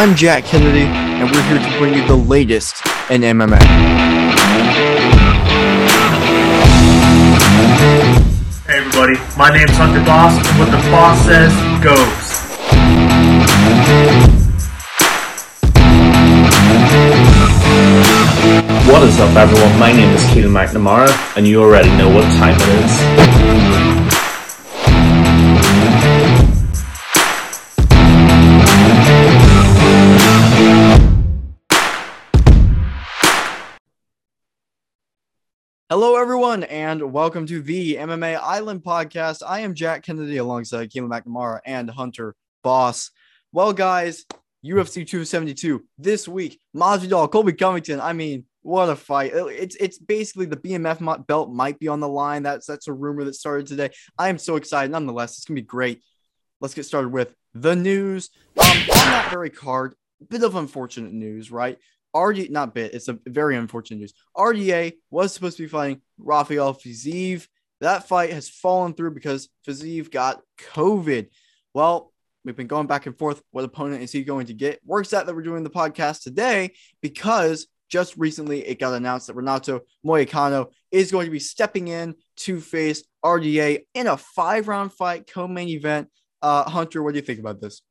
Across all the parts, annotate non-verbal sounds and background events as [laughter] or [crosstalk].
I'm Jack Kennedy, and we're here to bring you the latest in MMA. Hey everybody, my name's Hunter Boss, and what the boss says goes. What is up, everyone? My name is Keelan McNamara, and you already know what time it is. Hello, everyone, and welcome to the MMA Island podcast. I am Jack Kennedy alongside Keelan McNamara and Hunter Boss. Well, guys, UFC 272 this week. Masvidal, Colby Covington. I mean, what a fight! It's it's basically the BMF belt might be on the line. That's that's a rumor that started today. I am so excited. Nonetheless, it's gonna be great. Let's get started with the news. Um, on that very card, bit of unfortunate news, right? RD not bit, it's a very unfortunate news. RDA was supposed to be fighting Rafael Fiziev. That fight has fallen through because Fiziev got COVID. Well, we've been going back and forth. What opponent is he going to get? Works out that we're doing the podcast today because just recently it got announced that Renato Moicano is going to be stepping in to face RDA in a five round fight co main event. Uh, Hunter, what do you think about this?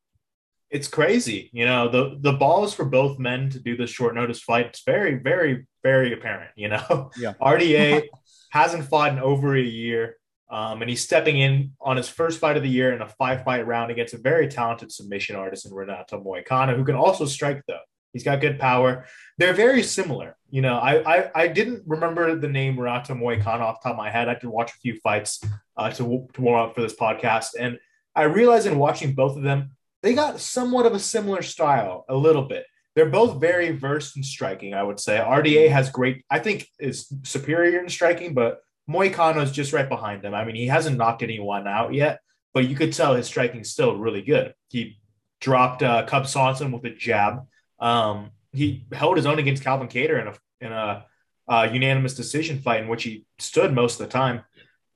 It's crazy. You know, the, the balls for both men to do this short notice fight, it's very, very, very apparent. You know, Yeah. [laughs] RDA hasn't fought in over a year. Um, and he's stepping in on his first fight of the year in a five fight round against a very talented submission artist in Renato Moicano, who can also strike, though. He's got good power. They're very similar. You know, I I, I didn't remember the name Renato Moicano off the top of my head. I did watch a few fights uh, to, to warm up for this podcast. And I realized in watching both of them, they got somewhat of a similar style, a little bit. They're both very versed in striking, I would say. RDA has great, I think, is superior in striking, but Moicano is just right behind him. I mean, he hasn't knocked anyone out yet, but you could tell his striking is still really good. He dropped uh, Cub Swanson with a jab. Um, he held his own against Calvin Kattar in a in a uh, unanimous decision fight in which he stood most of the time.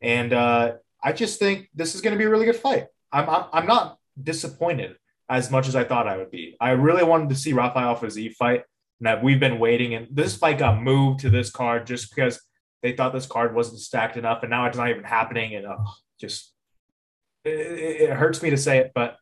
And uh, I just think this is going to be a really good fight. I'm, I'm I'm not disappointed as much as I thought I would be. I really wanted to see Rafael Fiziev fight, and that we've been waiting. And this fight got moved to this card just because they thought this card wasn't stacked enough, and now it's not even happening. And uh, just it, it hurts me to say it, but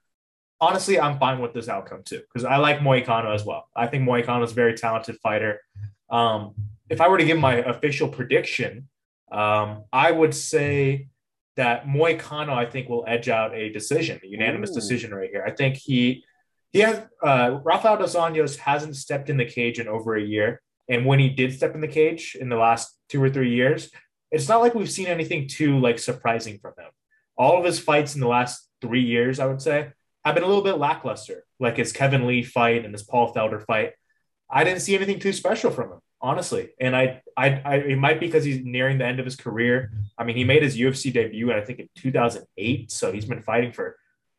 honestly, I'm fine with this outcome too because I like Moicano as well. I think Moicano is a very talented fighter. Um, if I were to give my official prediction, um, I would say that Moicano, I think, will edge out a decision, a unanimous Ooh. decision right here. I think he he has uh, Rafael dos Anjos hasn't stepped in the cage in over a year, and when he did step in the cage in the last two or three years, it's not like we've seen anything too like surprising from him. All of his fights in the last three years, I would say, have been a little bit lackluster, like his Kevin Lee fight and his Paul Felder fight. I didn't see anything too special from him, honestly. And I, I, I it might be because he's nearing the end of his career. I mean, he made his UFC debut, I think, in 2008. So he's been fighting for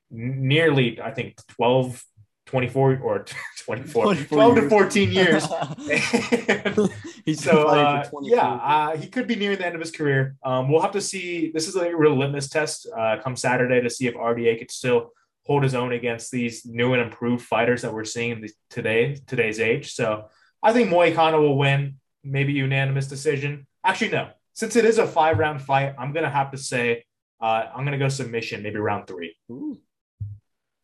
nearly, I think, 12, 24 or [laughs] 24, 24 12 to 14 years. [laughs] [laughs] He's so uh, yeah, uh, he could be nearing the end of his career. Um, we'll have to see. This is a real litmus test uh, come Saturday to see if RDA could still hold his own against these new and improved fighters that we're seeing in the, today today's age. So I think Moicano will win, maybe unanimous decision. Actually, no. Since it is a five round fight, I'm gonna have to say uh, I'm gonna go submission, maybe round three. Ooh.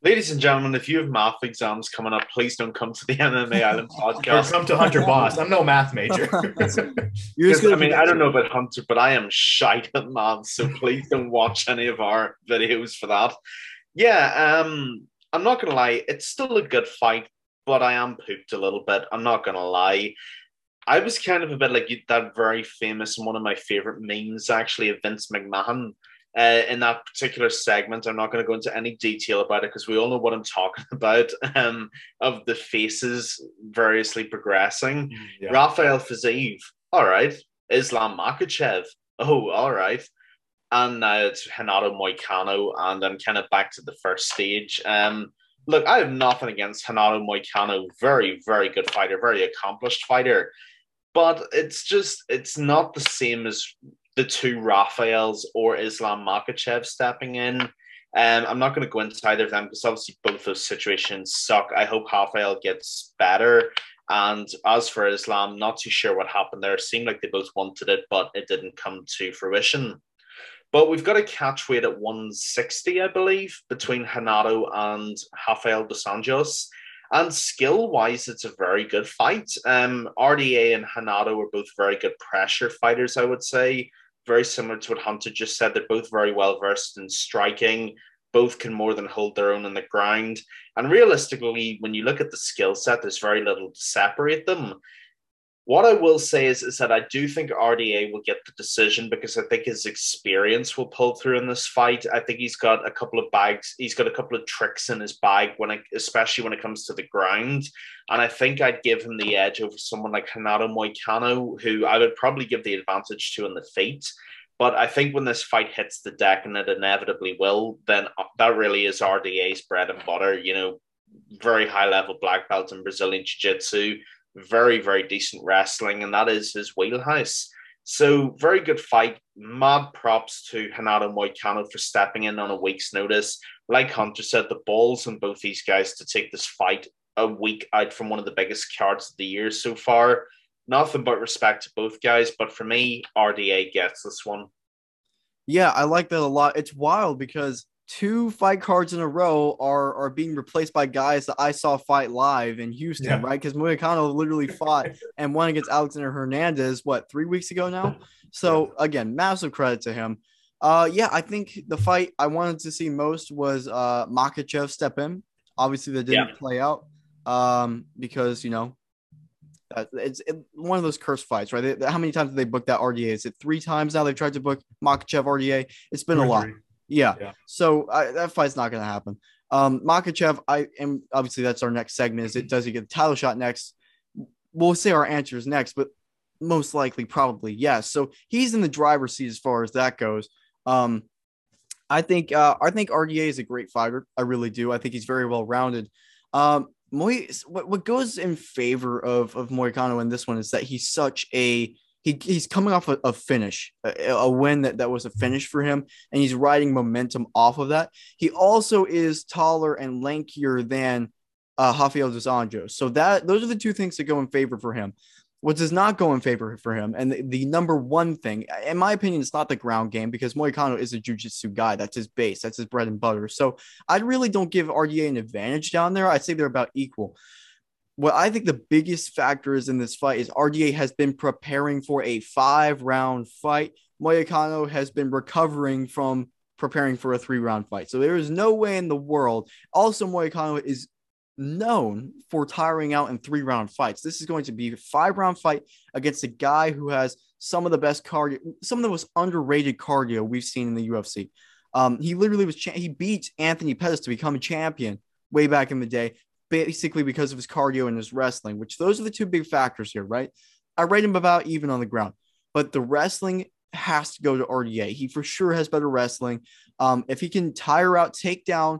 Ladies and gentlemen, if you have math exams coming up, please don't come to the [laughs] MMA Island podcast. Or podcast. come to Hunter Boss. I'm no math major. [laughs] [laughs] You're just 'Cause, I mean, I don't know about Hunter, but I am shite at math, so please don't watch any of our videos for that. Yeah, um, I'm not gonna lie, it's still a good fight, but I am pooped a little bit. I'm not gonna lie. I was kind of a bit like that very famous and one of my favorite memes, actually, of Vince McMahon. Uh, in that particular segment, I'm not going to go into any detail about it because we all know what I'm talking [laughs] about. Um, of the faces variously progressing, Yeah. Rafael Fiziev, all right. Islam Makhachev, oh, all right. And now it's Renato Moicano, and I'm kind of back to the first stage. Um, look, I have nothing against Renato Moicano. Very, very good fighter, very accomplished fighter. But it's just, it's not the same as the two Rafaels or Islam Makhachev stepping in. Um, I'm not going to go into either of them because obviously both those situations suck. I hope Rafael gets better. And as for Islam, not too sure what happened there. It seemed like they both wanted it, but it didn't come to fruition. But we've got a catch weight at 160, I believe, between Renato and Rafael dos Anjos. And skill wise, it's a very good fight. Um, RDA and Renato are both very good pressure fighters, I would say. Very similar to what Hunter just said. They're both very well versed in striking. Both can more than hold their own on the ground. And realistically, when you look at the skill set, there's very little to separate them. What I will say is, is that I do think RDA will get the decision because I think his experience will pull through in this fight. I think he's got a couple of bags, he's got a couple of tricks in his bag when it, especially when it comes to the ground. And I think I'd give him the edge over someone like Renato Moicano, who I would probably give the advantage to in the feet. But I think when this fight hits the deck, and it inevitably will, then uh, that really is RDA's bread and butter. You know, very high level black belt in Brazilian Jiu Jitsu very, very decent wrestling, and that is his wheelhouse. So, very good fight. Mad props to Renato Moicano for stepping in on a week's notice. Like Hunter said, the balls on both these guys to take this fight a week out from one of the biggest cards of the year so far. Nothing but respect to both guys, but for me, RDA gets this one. Yeah, I like that a lot. It's wild because two fight cards in a row are are being replaced by guys that I saw fight live in Houston, yeah. right? Because Moicano literally [laughs] fought and won against Alexander Hernandez, what, three weeks ago now? So again, massive credit to him. Uh yeah, I think the fight I wanted to see most was uh Makhachev step in. Obviously that didn't yeah. play out. Um, because you know it's it, one of those curse fights, right? They, how many times did they book that RDA? Is it three times now they've tried to book Makhachev RDA? It's been a lot. Yeah. yeah. So I, that fight's not going to happen. Um, Makhachev, I am obviously that's our next segment. Is it does he get the title shot next? We'll say our answers next, but most likely, probably yes. So he's in the driver's seat as far as that goes. Um, I think uh, I think RDA is a great fighter. I really do. I think he's very well rounded. Um, Moy, what, what goes in favor of of Moicano in this one is that he's such a he, he's coming off a, a finish, a, a, win that, that was a finish for him, and he's riding momentum off of that. He also is taller and lankier than uh, Rafael dos Anjos. So that those are the two things that go in favor for him. What does not go in favor for him, and the, the number one thing, in my opinion, it's not the ground game because Moicano is a jiu-jitsu guy. That's his base. That's his bread and butter. So I really don't give RDA an advantage down there. I'd say they're about equal what I think the biggest factor is in this fight is RDA has been preparing for a five round fight. Moicano has been recovering from preparing for a three round fight. So there is no way in the world. Also, Moicano is known for tiring out in three round fights. This is going to be a five round fight against a guy who has some of the best cardio, some of the most underrated cardio we've seen in the UFC. Um, he literally was, cha- he beat Anthony Pettis to become a champion way back in the day basically because of his cardio and his wrestling, which those are the two big factors here, right? I rate him about even on the ground, but the wrestling has to go to RDA. He for sure has better wrestling. Um, if he can tire out, take down,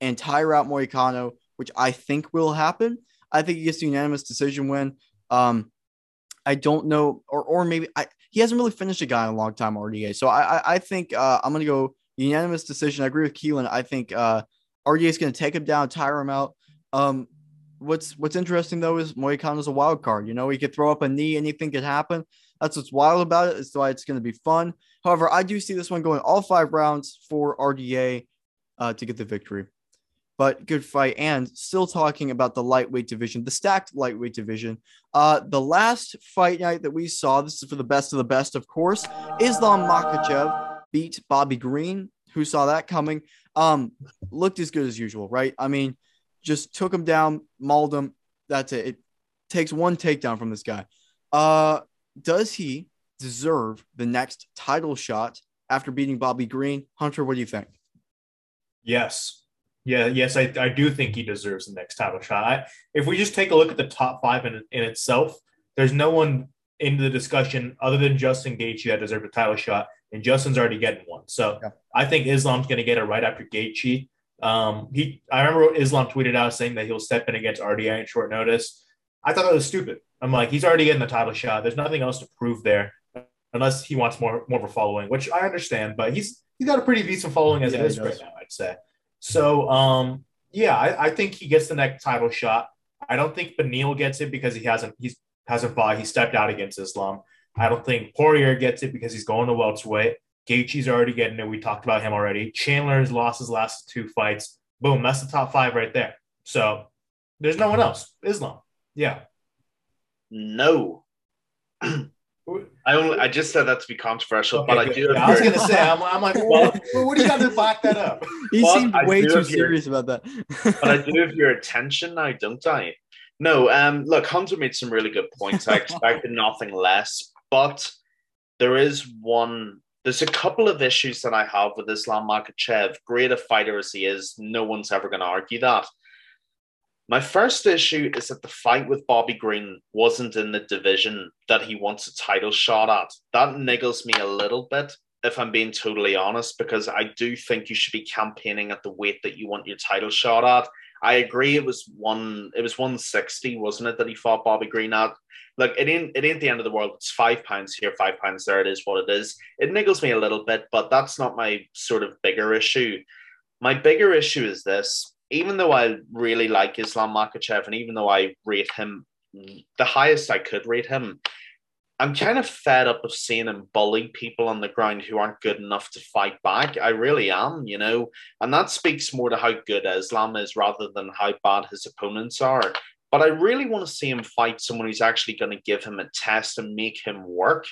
and tire out Moicano, which I think will happen, I think he gets the unanimous decision win. Um, I don't know, or or maybe I, he hasn't really finished a guy in a long time RDA. So I I, I think uh, I'm gonna go unanimous decision. I agree with Keelan. I think uh, RDA is gonna take him down, tire him out. Um, what's what's interesting though is Moicano is a wild card. You know, he could throw up a knee, anything could happen. That's what's wild about it. It's why it's going to be fun. However, I do see this one going all five rounds for RDA uh, to get the victory. But good fight. And still talking about the lightweight division, the stacked lightweight division. Uh, the last fight night that we saw, this is for the best of the best, of course. Islam Makhachev beat Bobby Green. Who saw that coming? Um, looked as good as usual, right? I mean, just took him down, mauled him. That's it. It takes one takedown from this guy. Uh, does he deserve the next title shot after beating Bobby Green? Hunter, what do you think? Yes. Yeah, yes, I, I do think he deserves the next title shot. I, if we just take a look at the top five in, in itself, there's no one in the discussion other than Justin Gaethje that deserves a title shot, and Justin's already getting one. So yeah. I think Islam's going to get it right after Gaethje. Um, he, I remember Islam tweeted out saying that he'll step in against RDA in short notice. I thought that was stupid. I'm like, he's already getting the title shot. There's nothing else to prove there, unless he wants more more of a following, which I understand. But he's he's got a pretty decent following as Yeah, it is right now, I'd say. So, um, yeah, I, I think he gets the next title shot. I don't think Beneil gets it because he hasn't he's hasn't fought. He stepped out against Islam. I don't think Poirier gets it because he's going to welterweight. Gaethje's already getting it. We talked about him already. Chandler has lost his last two fights. Boom, that's the top five right there. So there's no one else. Islam. Yeah. No. [clears throat] I only I just said that to be controversial, Okay, but I do. Yeah, I was gonna say, I'm, I'm like, [laughs] well, what do you got to back that up? [laughs] He But seemed I way too have your- serious about that. [laughs] but I do have your attention now, don't I? No, um, look, Hunter made some really good points. I expected nothing less, but there is one. There's a couple of issues that I have with Islam Makhachev. Great a fighter as he is, no one's ever going to argue that. My first issue is that the fight with Bobby Green wasn't in the division that he wants a title shot at. That niggles me a little bit, if I'm being totally honest, because I do think you should be campaigning at the weight that you want your title shot at. I agree. It was one. It was one sixty, wasn't it, that he fought Bobby Green at? Look, it ain't. It ain't the end of the world. It's five pounds here, five pounds there. It is what it is. It niggles me a little bit, but that's not my sort of bigger issue. My bigger issue is this. Even though I really like Islam Makhachev, and even though I rate him the highest I could rate him, I'm kind of fed up of seeing him bully people on the ground who aren't good enough to fight back. I really am, you know, and that speaks more to how good Islam is rather than how bad his opponents are. But I really want to see him fight someone who's actually going to give him a test and make him work.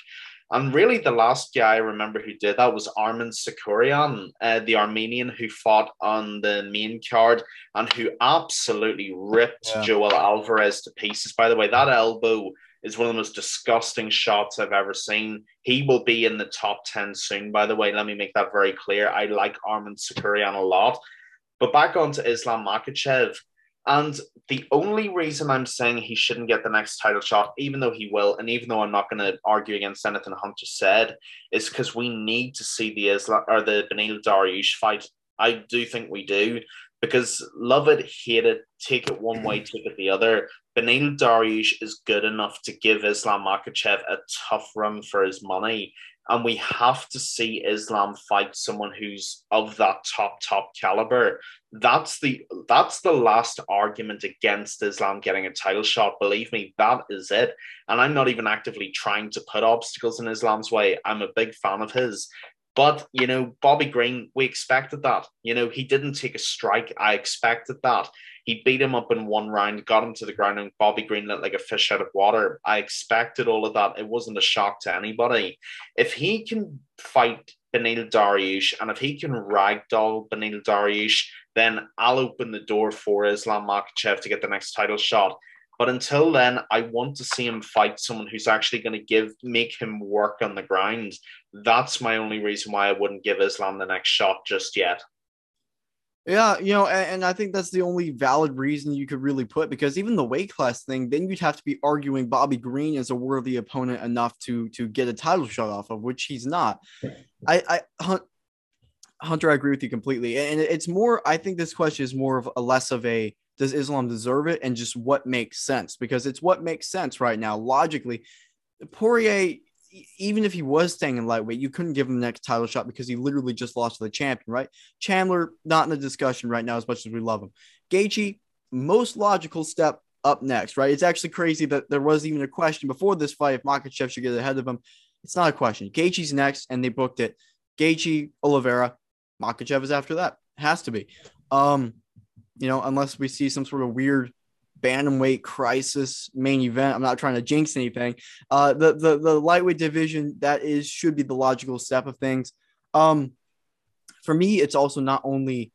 And really, the last guy I remember who did that was Arman Tsarukyan, uh, the Armenian who fought on the main card and who absolutely ripped Yeah. Joel Alvarez to pieces. By the way, that elbow is one of the most disgusting shots I've ever seen. He will be in the top 10 soon, by the way. Let me make that very clear. I like Arman Tsarukyan a lot. But back on to Islam Makhachev. And the only reason I'm saying he shouldn't get the next title shot, even though he will, and even though I'm not going to argue against anything Hunter said, is because we need to see the Islam or the Beneil Dariush fight. I do think we do because love it, hate it, take it one way, take it the other. Beneil Dariush is good enough to give Islam Makhachev a tough run for his money. And we have to see Islam fight someone who's of that top, top caliber. That's the that's the last argument against Islam getting a title shot. Believe me, that is it. And I'm not even actively trying to put obstacles in Islam's way. I'm a big fan of his. But, you know, Bobby Green, we expected that. You know, he didn't take a strike. I expected that. He beat him up in one round, got him to the ground, and Bobby Green looked like a fish out of water. I expected all of that. It wasn't a shock to anybody. If he can fight Beneil Dariush and if he can ragdoll Beneil Dariush, then I'll open the door for Islam Makhachev to get the next title shot. But until then, I want to see him fight someone who's actually going to give make him work on the ground. That's my only reason why I wouldn't give Islam the next shot just yet. Yeah, you know, and, and I think that's the only valid reason you could really put because even the weight class thing, then you'd have to be arguing Bobby Green is a worthy opponent enough to to get a title shot off of, which he's not. I, I Hunt, Hunter, I agree with you completely, and it's more. I think this question is more of a less of a does Islam deserve it and just what makes sense because it's what makes sense right now logically. Poirier, even if he was staying in lightweight, you couldn't give him the next title shot because he literally just lost to the champion, right? Chandler, not in the discussion right now as much as we love him. Gaethje, most logical step up next, right? It's actually crazy that there was even a question before this fight if Makhachev should get ahead of him. It's not a question. Gaethje's next, and they booked it. Gaethje, Oliveira, Makhachev is after that. Has to be. Um, you know, unless we see some sort of weird bantamweight crisis main event. I'm not trying to jinx anything. Uh, the the the lightweight division that is should be the logical step of things. Um, for me, it's also not only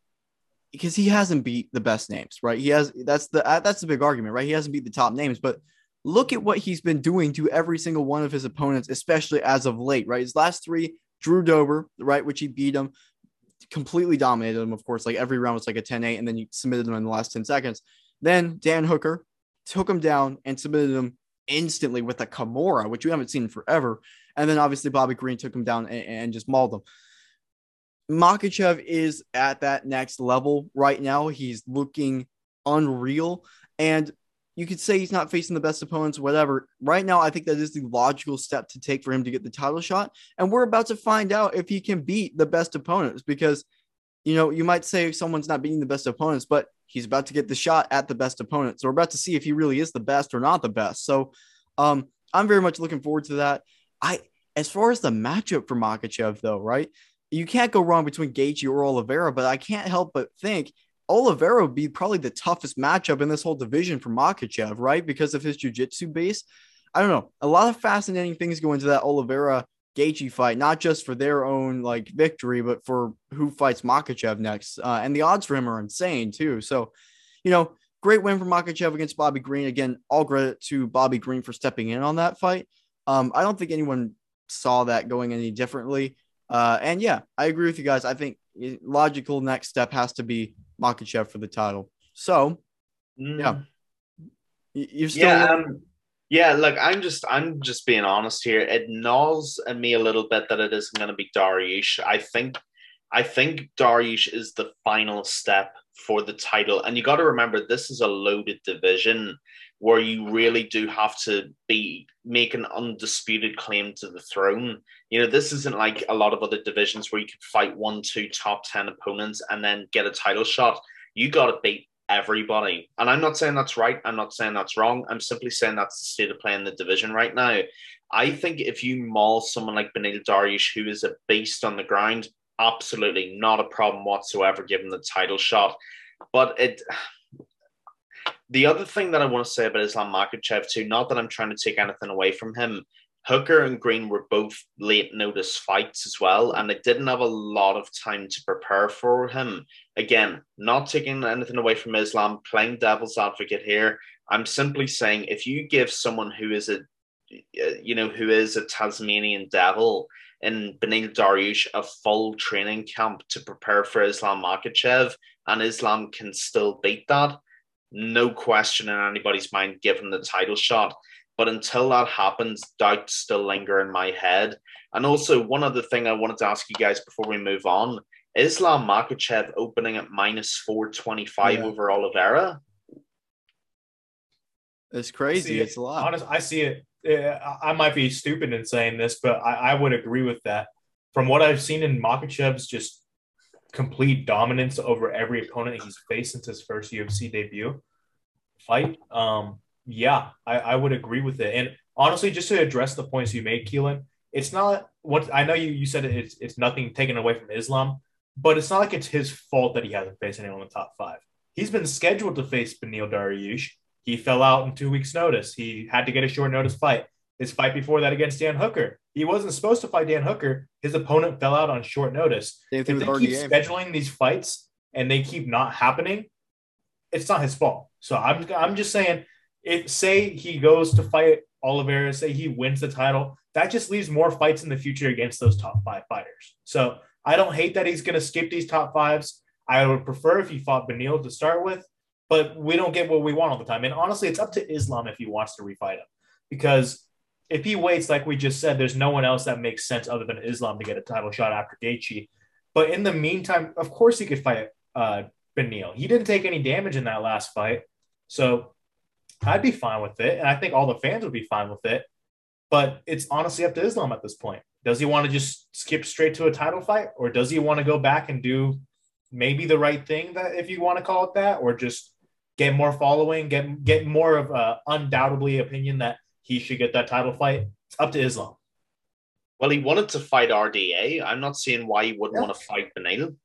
because he hasn't beat the best names, right? He has that's the uh, that's the big argument, right? He hasn't beat the top names, but look at what he's been doing to every single one of his opponents, especially as of late, right? His last three, Drew Dober, right, which he beat him, completely dominated him, of course. Like every round was like a 10 8, and then he submitted him in the last 10 seconds. Then Dan Hooker took him down and submitted him instantly with a Kimura, which we haven't seen forever. And then obviously Bobby Green took him down and, and just mauled him. Makhachev is at that next level right now. He's looking unreal. And you could say he's not facing the best opponents, whatever. Right now, I think that is the logical step to take for him to get the title shot. And we're about to find out if he can beat the best opponents because, you know, you might say someone's not beating the best opponents, but he's about to get the shot at the best opponent. So we're about to see if he really is the best or not the best. So um, I'm very much looking forward to that. I, as far as the matchup for Makhachev though, right? You can't go wrong between Gaethje or Oliveira, but I can't help but think Oliveira would be probably the toughest matchup in this whole division for Makhachev, right? Because of his jiu-jitsu base. I don't know. A lot of fascinating things go into that Oliveira Gaethje fight, not just for their own like victory, but for who fights Makhachev next. Uh, and the odds for him are insane too. So, you know, great win for Makhachev against Bobby Green. Again, all credit to Bobby Green for stepping in on that fight. Um, I don't think anyone saw that going any differently. Uh, and yeah, I agree with you guys. I think logical next step has to be Makhachev for the title. So, mm. yeah, you're still. Yeah, um, yeah. Look, I'm just, I'm just being honest here. It gnaws at me a little bit that it isn't going to be Dariush. I think, I think Dariush is the final step for the title, and you got to remember this is a loaded division where you really do have to be make an undisputed claim to the throne. You know, this isn't like a lot of other divisions where you can fight one, two top 10 opponents and then get a title shot. You got to beat everybody. And I'm not saying that's right. I'm not saying that's wrong. I'm simply saying that's the state of play in the division right now. I think if you maul someone like Beneil Dariush, who is a beast on the ground, absolutely not a problem whatsoever, given the title shot. But it the other thing that I want to say about Islam Makhachev too, not that I'm trying to take anything away from him, Hooker and Green were both late notice fights as well, and they didn't have a lot of time to prepare for him. Again, not taking anything away from Islam, playing devil's advocate here. I'm simply saying if you give someone who is a uh, you know who is a Tasmanian devil in Beneil Dariush a full training camp to prepare for Islam Makhachev, and Islam can still beat that, no question in anybody's mind given the title shot. But until that happens, doubts still linger in my head. And also, one other thing I wanted to ask you guys before we move on Islam Makhachev opening at minus 425 yeah. over Oliveira. It's crazy. It's it. a lot. Honest, I see it. I might be stupid in saying this, but I, I would agree with that. From what I've seen in Makhachev's just complete dominance over every opponent he's faced since his first UFC debut fight. Um, yeah, I, I would agree with it. And honestly, just to address the points you made, Keelan, it's not what I know you, you said it's, it's nothing taken away from Islam, but it's not like it's his fault that he hasn't faced anyone in the top five. He's been scheduled to face Beneil Dariush. He fell out in two weeks' notice. He had to get a short notice fight. His fight before that against Dan Hooker, he wasn't supposed to fight Dan Hooker. His opponent fell out on short notice. if they keep scheduling these fights and they keep not happening, it's not his fault. So I'm I'm just saying, if say he goes to fight Oliveira, say he wins the title, that just leaves more fights in the future against those top five fighters. So I don't hate that he's going to skip these top fives. I would prefer if he fought Beneil to start with, but we don't get what we want all the time. And honestly, it's up to Islam if he wants to refight him because if he waits, like we just said, there's no one else that makes sense other than Islam to get a title shot after Gaethje. But in the meantime, of course, he could fight uh, Beneil. He didn't take any damage in that last fight, so I'd be fine with it, and I think all the fans would be fine with it. But it's honestly up to Islam at this point. Does he want to just skip straight to a title fight, or does he want to go back and do maybe the right thing that, if you want to call it that, or just get more following, get get more of a undoubtedly opinion that he should get that title fight. It's up to Islam. Well, he wanted to fight RDA. I'm not seeing why he wouldn't yeah. want to fight Beneil.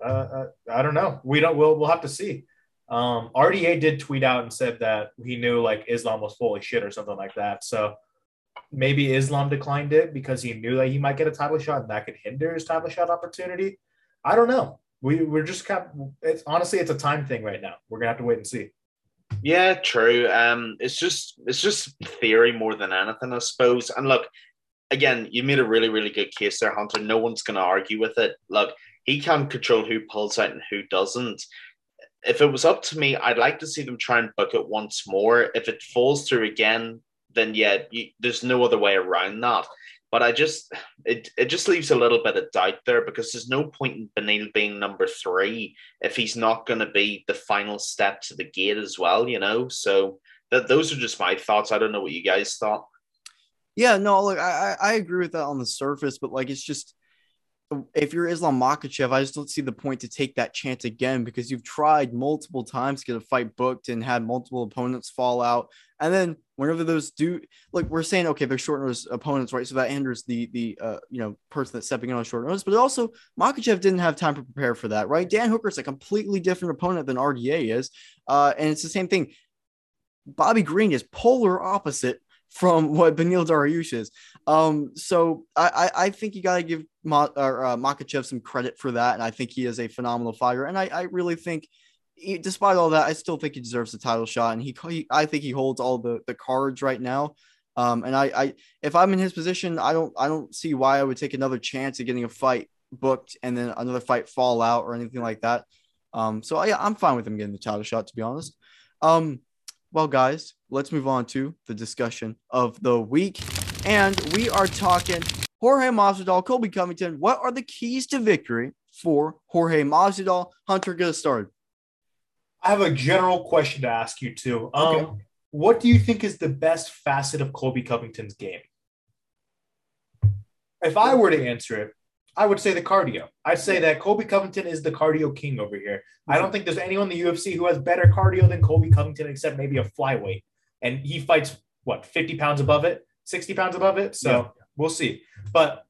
Uh, uh, I don't know. We don't. We'll we'll have to see. Um, RDA did tweet out and said that he knew like Islam was full of shit or something like that. So maybe Islam declined it because he knew that he might get a title shot and that could hinder his title shot opportunity. I don't know. We we're just kind. Of, it's honestly it's a time thing right now. We're gonna have to wait and see. Yeah, true. Um, it's just it's just theory more than anything, I suppose. And look, again, you made a really really good case there, Hunter. No one's to argue with it. Look, he can't control who pulls out and who doesn't. If it was up to me, I'd like to see them try and book it once more. If it falls through again, then yeah, you, there's no other way around that. But I just it it just leaves a little bit of doubt there because there's no point in Beneil being number three if he's not going to be the final step to the gate as well, you know. So that those are just my thoughts. I don't know what you guys thought. Yeah, no, look, I I agree with that on the surface, but like it's just if you're Islam Makhachev, I just don't see the point to take that chance again because you've tried multiple times to get a fight booked and had multiple opponents fall out. And then whenever those do, like we're saying, okay, they're short notice opponents, right? So that hinders the the uh, you know person that's stepping in on short notice. But also, Makhachev didn't have time to prepare for that, right? Dan Hooker's a completely different opponent than RDA is, uh, and it's the same thing. Bobby Green is polar opposite from what Beneil Dariush is. Um, so I, I, I think you got to give Ma, or, uh, Makhachev some credit for that, and I think he is a phenomenal fighter. And I, I really think, he, despite all that, I still think he deserves a title shot, and he, he I think he holds all the the cards right now. Um, and I, I, if I'm in his position, I don't, I don't see why I would take another chance of getting a fight booked and then another fight fall out or anything like that. Um, so I, I'm fine with him getting the title shot, to be honest. Um, well, guys, let's move on to the discussion of the week. And we are talking Jorge Masvidal, Colby Covington. What are the keys to victory for Jorge Masvidal? Hunter, get us started. I have a general question to ask you too. Um, okay. What do you think is the best facet of Colby Covington's game? If I were to answer it, I would say the cardio. I'd say that Colby Covington is the cardio king over here. I don't think there's anyone in the UFC who has better cardio than Colby Covington, except maybe a flyweight. And he fights what 50 pounds above it, 60 pounds above it. So yeah. we'll see. But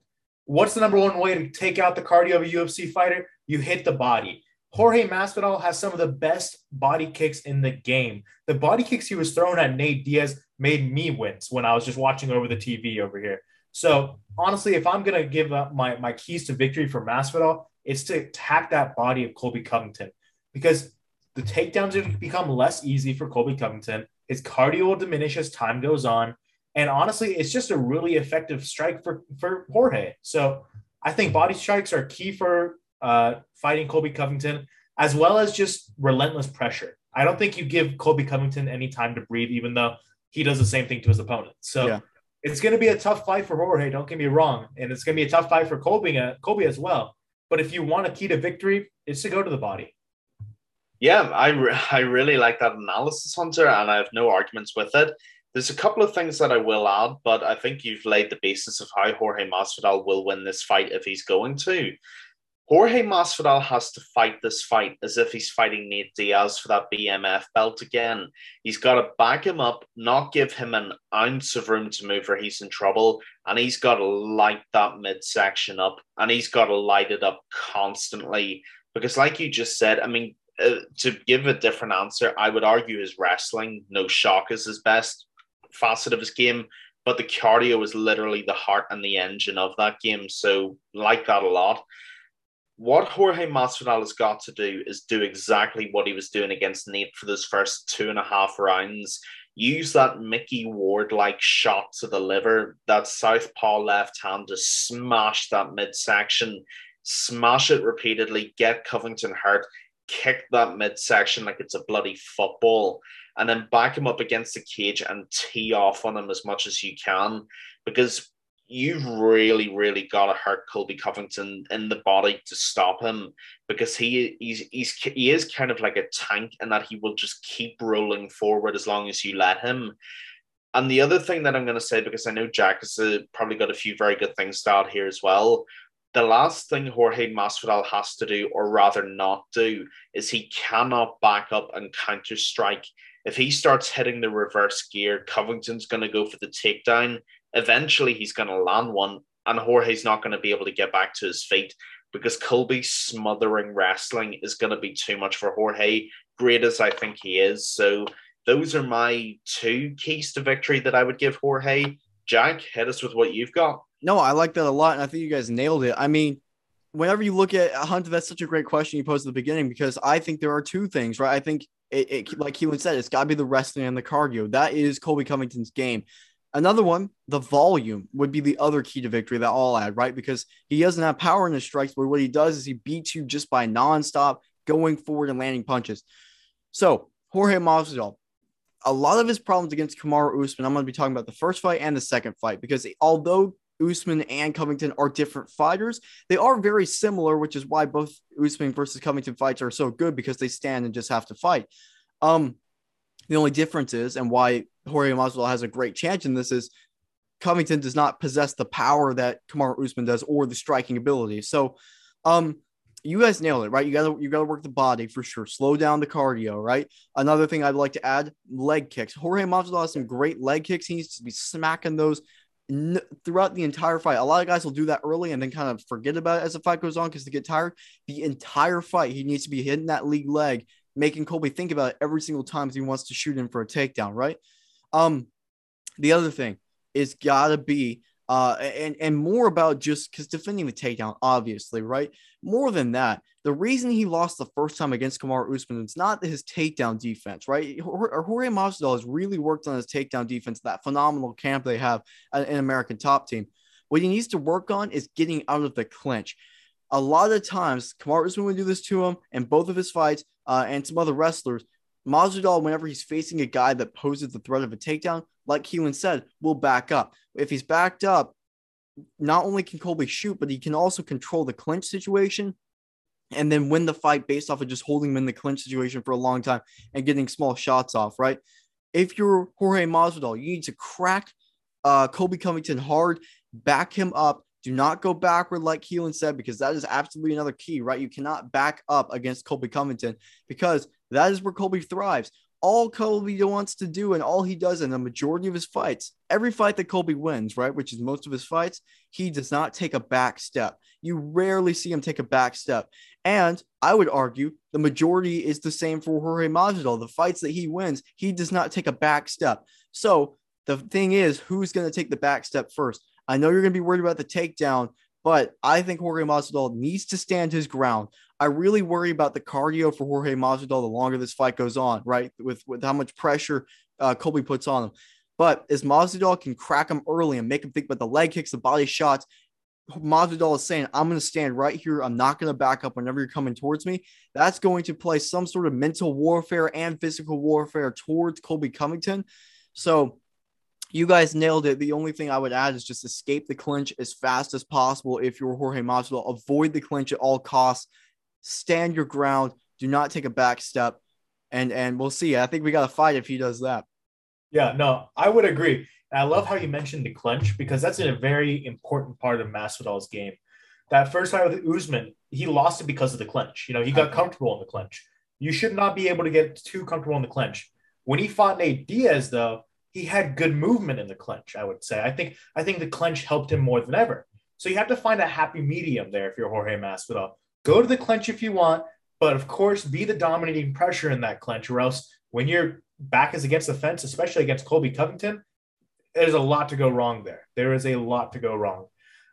what's the number one way to take out the cardio of a UFC fighter? You hit the body. Jorge Masvidal has some of the best body kicks in the game. The body kicks he was throwing at Nate Diaz made me wince when I was just watching over the TV over here. So honestly, if I'm gonna give up my my keys to victory for Masvidal, it's to attack that body of Colby Covington because the takedowns have become less easy for Colby Covington. His cardio will diminish as time goes on, and honestly, it's just a really effective strike for for Jorge. So I think body strikes are key for uh, fighting Colby Covington, as well as just relentless pressure. I don't think you give Colby Covington any time to breathe, even though he does the same thing to his opponent. So yeah it's going to be a tough fight for Jorge. Don't get me wrong, and it's going to be a tough fight for Colby, uh, Colby as well. But if you want a key to victory, it's to go to the body. Yeah, I, re- [laughs] I really like that analysis, Hunter, and I have no arguments with it. There's a couple of things that I will add, but I think you've laid the basis of how Jorge Masvidal will win this fight if he's going to. Jorge Masvidal has to fight this fight as if he's fighting Nate Diaz for that BMF belt again. He's got to back him up, not give him an ounce of room to move or he's in trouble. And he's got to light that midsection up and he's got to light it up constantly. Because, like you just said, I mean, uh, to give a different answer, I would argue his wrestling, no shock, is his best facet of his game. But the cardio is literally the heart and the engine of that game. So, like that a lot what Jorge Masvidal has got to do is do exactly what he was doing against Nate for those first two and a half rounds. Use that Micky Ward like shot to the liver, that southpaw left hand to smash that midsection, smash it repeatedly, get Covington hurt, kick that midsection like it's a bloody football, and then back him up against the cage and tee off on him as much as you can. Because you've really, really got to hurt Colby Covington in the body to stop him because he he's, he's he is kind of like a tank and that he will just keep rolling forward as long as you let him. And the other thing that I'm going to say, because I know Jack has uh, probably got a few very good things to add here as well. The last thing Jorge Masvidal has to do, or rather not do, is he cannot back up and counter strike. If he starts hitting the reverse gear, Covington's going to go for the takedown eventually he's going to land one, and Jorge's not going to be able to get back to his feet because Colby's smothering wrestling is going to be too much for Jorge, great as I think he is. So those are my two keys to victory that I would give Jorge. Jack, hit us with what you've got. No, I like that a lot, and I think you guys nailed it. I mean, whenever you look at Hunter, that's such a great question you posed at the beginning because I think there are two things, right? I think it, it like Keelan said, it's got to be the wrestling and the cardio. That is Colby Covington's game. Another one, the volume would be the other key to victory that I'll add, right? Because he doesn't have power in his strikes, but what he does is he beats you just by nonstop going forward and landing punches. So Jorge Masvidal, a lot of his problems against Kamaru Usman, I'm going to be talking about the first fight and the second fight because although Usman and Covington are different fighters. They are very similar, which is why both Usman versus Covington fights are so good because they stand and just have to fight. Um, the only difference is, and why Jorge Masvidal has a great chance in this is Covington does not possess the power that Kamaru Usman does or the striking ability. So, um, you guys nailed it, right? You gotta you gotta work the body for sure. Slow down the cardio, right? Another thing I'd like to add: leg kicks. Jorge Masvidal has some great leg kicks. He needs to be smacking those n- throughout the entire fight. A lot of guys will do that early and then kind of forget about it as the fight goes on because they get tired. The entire fight, he needs to be hitting that league leg, making Colby think about it every single time he wants to shoot him for a takedown, right? Um, the other thing is gotta be uh, and and more about just because defending the takedown, obviously, right? More than that, the reason he lost the first time against Kamaru Usman it's not his takedown defense, right? Jorge Masvidal has really worked on his takedown defense. That phenomenal camp they have in American Top Team. What he needs to work on is getting out of the clinch. A lot of times, Kamaru Usman would do this to him, and both of his fights, uh, and some other wrestlers. Masvidal, whenever he's facing a guy that poses the threat of a takedown, like Keelan said, will back up. If he's backed up, not only can Colby shoot, but he can also control the clinch situation and then win the fight based off of just holding him in the clinch situation for a long time and getting small shots off, right? If you're Jorge Masvidal, you need to crack uh, Colby Covington hard, back him up. Do not go backward, like Keelan said, because that is absolutely another key, right? You cannot back up against Colby Covington because that is where Colby thrives all Colby wants to do and all he does in the majority of his fights, every fight that Colby wins, right, which is most of his fights, he does not take a back step. You rarely see him take a back step. And I would argue the majority is the same for Jorge Masvidal. The fights that he wins, he does not take a back step. So the thing is, who's going to take the back step first? I know you're going to be worried about the takedown, but I think Jorge Masvidal needs to stand his ground. I really worry about the cardio for Jorge Masvidal the longer this fight goes on, right? With with how much pressure uh, Colby puts on him. But as Masvidal can crack him early and make him think about the leg kicks, the body shots, Masvidal is saying, I'm going to stand right here. I'm not going to back up whenever you're coming towards me. That's going to play some sort of mental warfare and physical warfare towards Colby Covington. So you guys nailed it. The only thing I would add is just escape the clinch as fast as possible if you're Jorge Masvidal. Avoid the clinch at all costs stand your ground, do not take a back step, and and we'll see. I think we got to fight if he does that. Yeah, no, I would agree. And I love how you mentioned the clinch because that's a very important part of Masvidal's game. That first fight with Usman, he lost it because of the clinch. You know, he got comfortable in the clinch. You should not be able to get too comfortable in the clinch. When he fought Nate Diaz, though, he had good movement in the clinch. I would say. I think I think the clinch helped him more than ever. So you have to find a happy medium there if you're Jorge Masvidal. Go to the clinch if you want, but of course, be the dominating pressure in that clinch, or else when your back is against the fence, especially against Colby Covington, there's a lot to go wrong there. There is a lot to go wrong.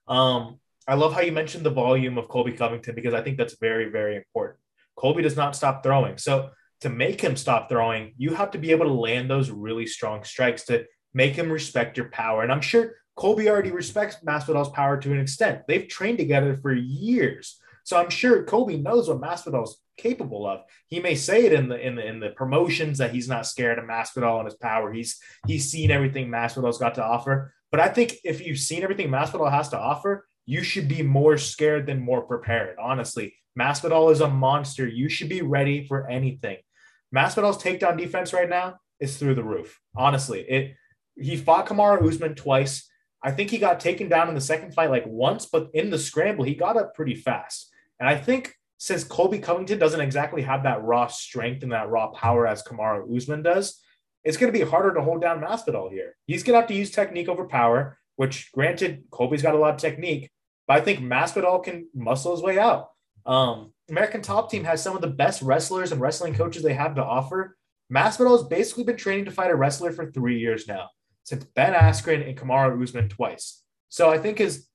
Um, I love how you mentioned the volume of Colby Covington because I think that's very, very important. Colby does not stop throwing. So to make him stop throwing, you have to be able to land those really strong strikes to make him respect your power. And I'm sure Colby already respects Masvidal's power to an extent. They've trained together for years. So I'm sure Colby knows what Masvidal's capable of. He may say it in the in the in the promotions that he's not scared of Masvidal and his power. He's he's seen everything Masvidal's got to offer. But I think if you've seen everything Masvidal has to offer, you should be more scared than more prepared. Honestly, Masvidal is a monster. You should be ready for anything. Masvidal's takedown defense right now is through the roof. Honestly, it he fought Kamaru Usman twice. I think he got taken down in the second fight like once, but in the scramble, he got up pretty fast. And I think since Colby Covington doesn't exactly have that raw strength and that raw power as Kamaru Usman does, it's going to be harder to hold down Masvidal here. He's going to have to use technique over power, which granted, Colby's got a lot of technique, but I think Masvidal can muscle his way out. Um, American Top Team has some of the best wrestlers and wrestling coaches they have to offer. Masvidal has basically been training to fight a wrestler for three years now, since Ben Askren and Kamaru Usman twice. So I think his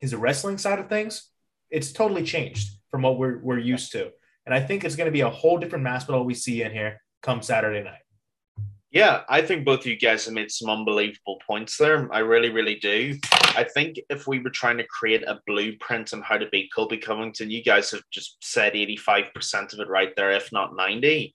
his wrestling side of things it's totally changed from what we're, we're used to. And I think it's going to be a whole different Masvidal we see in here come Saturday night. Yeah, I think both of you guys have made some unbelievable points there. I really, really do. I think if we were trying to create a blueprint on how to beat Colby Covington, you guys have just said 85% of it right there, if not 90. A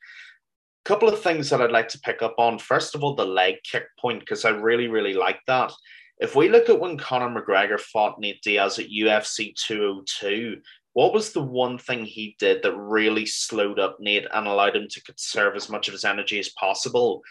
couple of things that I'd like to pick up on. First of all, the leg kick point, because I really, really like that If we look at when Conor McGregor fought Nate Diaz at UFC 202, what was the one thing he did that really slowed up Nate and allowed him to conserve as much of his energy as possible?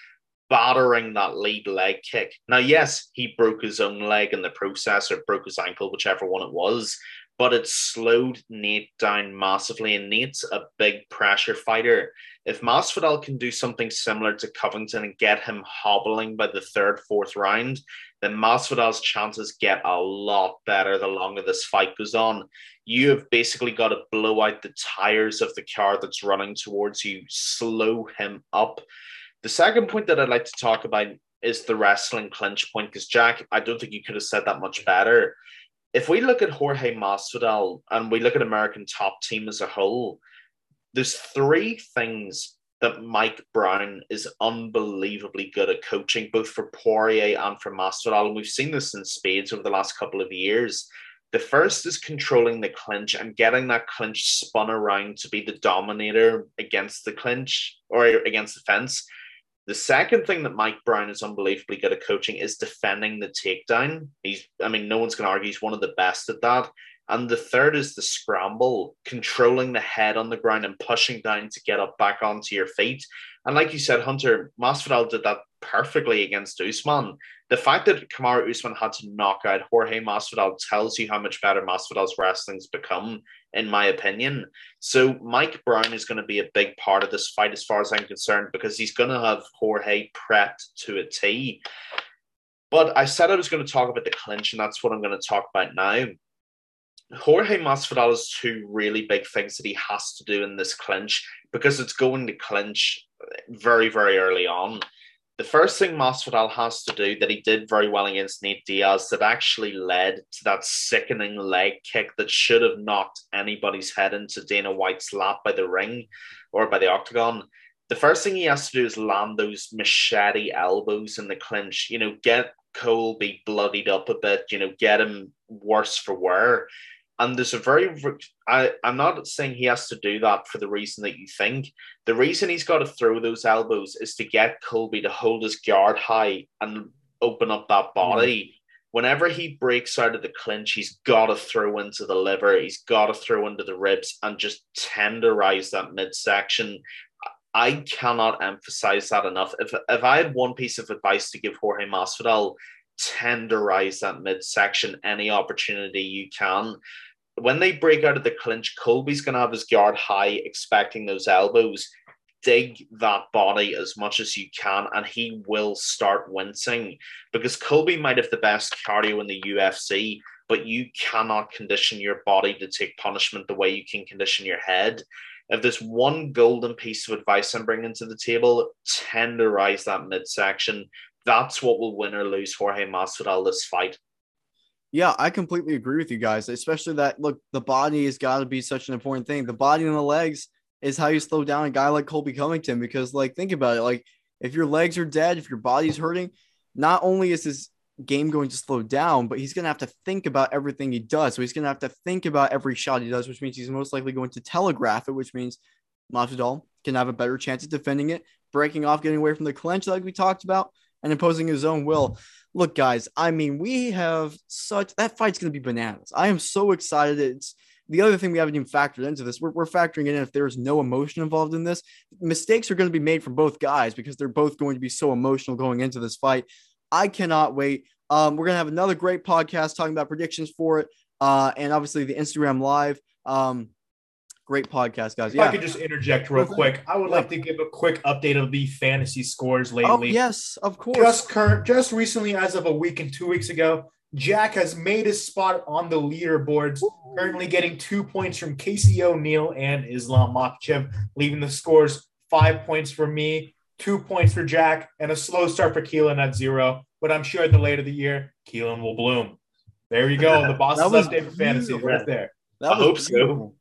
Battering that lead leg kick. Now, yes, he broke his own leg in the process or broke his ankle, whichever one it was, but it slowed Nate down massively. And Nate's a big pressure fighter. If Masvidal can do something similar to Covington and get him hobbling by the third, fourth round, then Masvidal's chances get a lot better the longer this fight goes on. You have basically got to blow out the tires of the car that's running towards you, slow him up. The second point that I'd like to talk about is the wrestling clinch point, because Jack, I don't think you could have said that much better. If we look at Jorge Masvidal and we look at American top team as a whole, there's three things that Mike Brown is unbelievably good at coaching, both for Poirier and for Masvidal. And we've seen this in spades over the last couple of years. The first is controlling the clinch and getting that clinch spun around to be the dominator against the clinch or against the fence. The second thing that Mike Brown is unbelievably good at coaching is defending the takedown. He's, I mean, no one's going to argue he's one of the best at that. And the third is the scramble, controlling the head on the ground and pushing down to get up back onto your feet. And like you said, Hunter, Masvidal did that perfectly against Usman. The fact that Kamaru Usman had to knock out Jorge Masvidal tells you how much better Masvidal's wrestling's become, in my opinion. So Mike Brown is going to be a big part of this fight, as far as I'm concerned, because he's going to have Jorge prepped to a T. But I said I was going to talk about the clinch, and that's what I'm going to talk about now. Jorge Masvidal has two really big things that he has to do in this clinch because it's going to clinch very, very early on. The first thing Masvidal has to do that he did very well against Nate Diaz that actually led to that sickening leg kick that should have knocked anybody's head into Dana White's lap by the ring or by the octagon. The first thing he has to do is land those machete elbows in the clinch, you know, get Colby bloodied up a bit, you know, get him worse for wear. And there's a very, I, I'm not saying he has to do that for the reason that you think. The reason he's got to throw those elbows is to get Colby to hold his guard high and open up that body. Mm. Whenever he breaks out of the clinch, he's got to throw into the liver, he's got to throw into the ribs and just tenderize that midsection. I cannot emphasize that enough. If, if I had one piece of advice to give Jorge Masvidal, tenderize that midsection any opportunity you can when they break out of the clinch, Colby's going to have his guard high, expecting those elbows. Dig that body as much as you can, and he will start wincing because Colby might have the best cardio in the UFC, but you cannot condition your body to take punishment the way you can condition your head. If there's one golden piece of advice I'm bringing to the table, tenderize that midsection. That's what will win or lose Jorge Masvidal this fight. Yeah, I completely agree with you guys, especially that look, the body has got to be such an important thing. The body and the legs is how you slow down a guy like Colby Covington because, like, think about it. Like, if your legs are dead, if your body's hurting, not only is his game going to slow down, but he's going to have to think about everything he does. So he's going to have to think about every shot he does, which means he's most likely going to telegraph it, which means Masvidal can have a better chance at defending it, breaking off, getting away from the clinch like we talked about, and imposing his own will look, guys, I mean, we have such that fight's going to be bananas. I am so excited. It's the other thing we haven't even factored into this. We're, we're factoring in if there's no emotion involved in this, mistakes are going to be made from both guys because they're both going to be so emotional going into this fight. I cannot wait. Um, we're going to have another great podcast talking about predictions for it. Uh, and obviously the Instagram live. Um, Great podcast, guys. If yeah. I could just interject real quick, I would yeah. like to give a quick update of the fantasy scores oh, lately. Oh, yes, of course. Just current, just recently, as of a week and two weeks ago, Jack has made his spot on the leaderboards, Ooh. currently getting two points from Casey O'Neill and Islam Makhachev, leaving the scores five points for me, two points for Jack, and a slow start for Keelan at zero. But I'm sure at the late of the year, Keelan will bloom. There you go. The [laughs] boss's update for fantasy right there. That I hope beautiful. so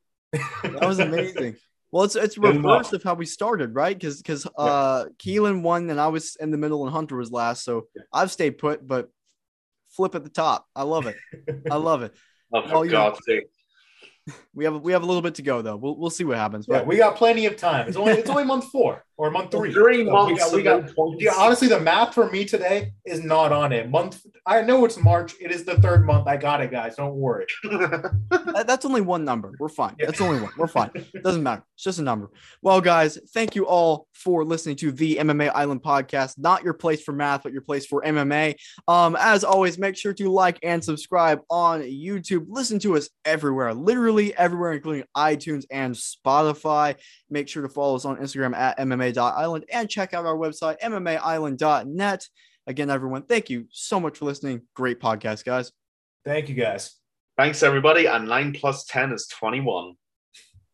that was amazing. Well, it's it's [laughs] reverse of how we started, right? Because because uh, Keelan won and I was in the middle and Hunter was last, so yeah. I've stayed put, but flip at the top. I love it. [laughs] I love it. oh, for well, God's sake. We have we have a little bit to go though. We'll we'll see what happens. But we got plenty of time. It's only it's only month four. Or month three. Three So months. We got, we got, yeah, honestly, the math for me today is not on it. Month. I know it's March. It is the third month. I got it, guys. Don't worry. [laughs] That- that's only one number. We're fine. Yeah. That's only one. We're fine. [laughs] Doesn't matter. It's just a number. Well, guys, thank you all for listening to the MMA Island podcast. Not your place for math, but your place for MMA. Um, as always, make sure to like and subscribe on YouTube. Listen to us everywhere, literally everywhere, including iTunes and Spotify. Make sure to follow us on Instagram at MMA.island and check out our website, MMAisland.net. Again, everyone, thank you so much for listening. Great podcast, guys. Thank you, guys. Thanks, everybody. And nine plus 10 is 21.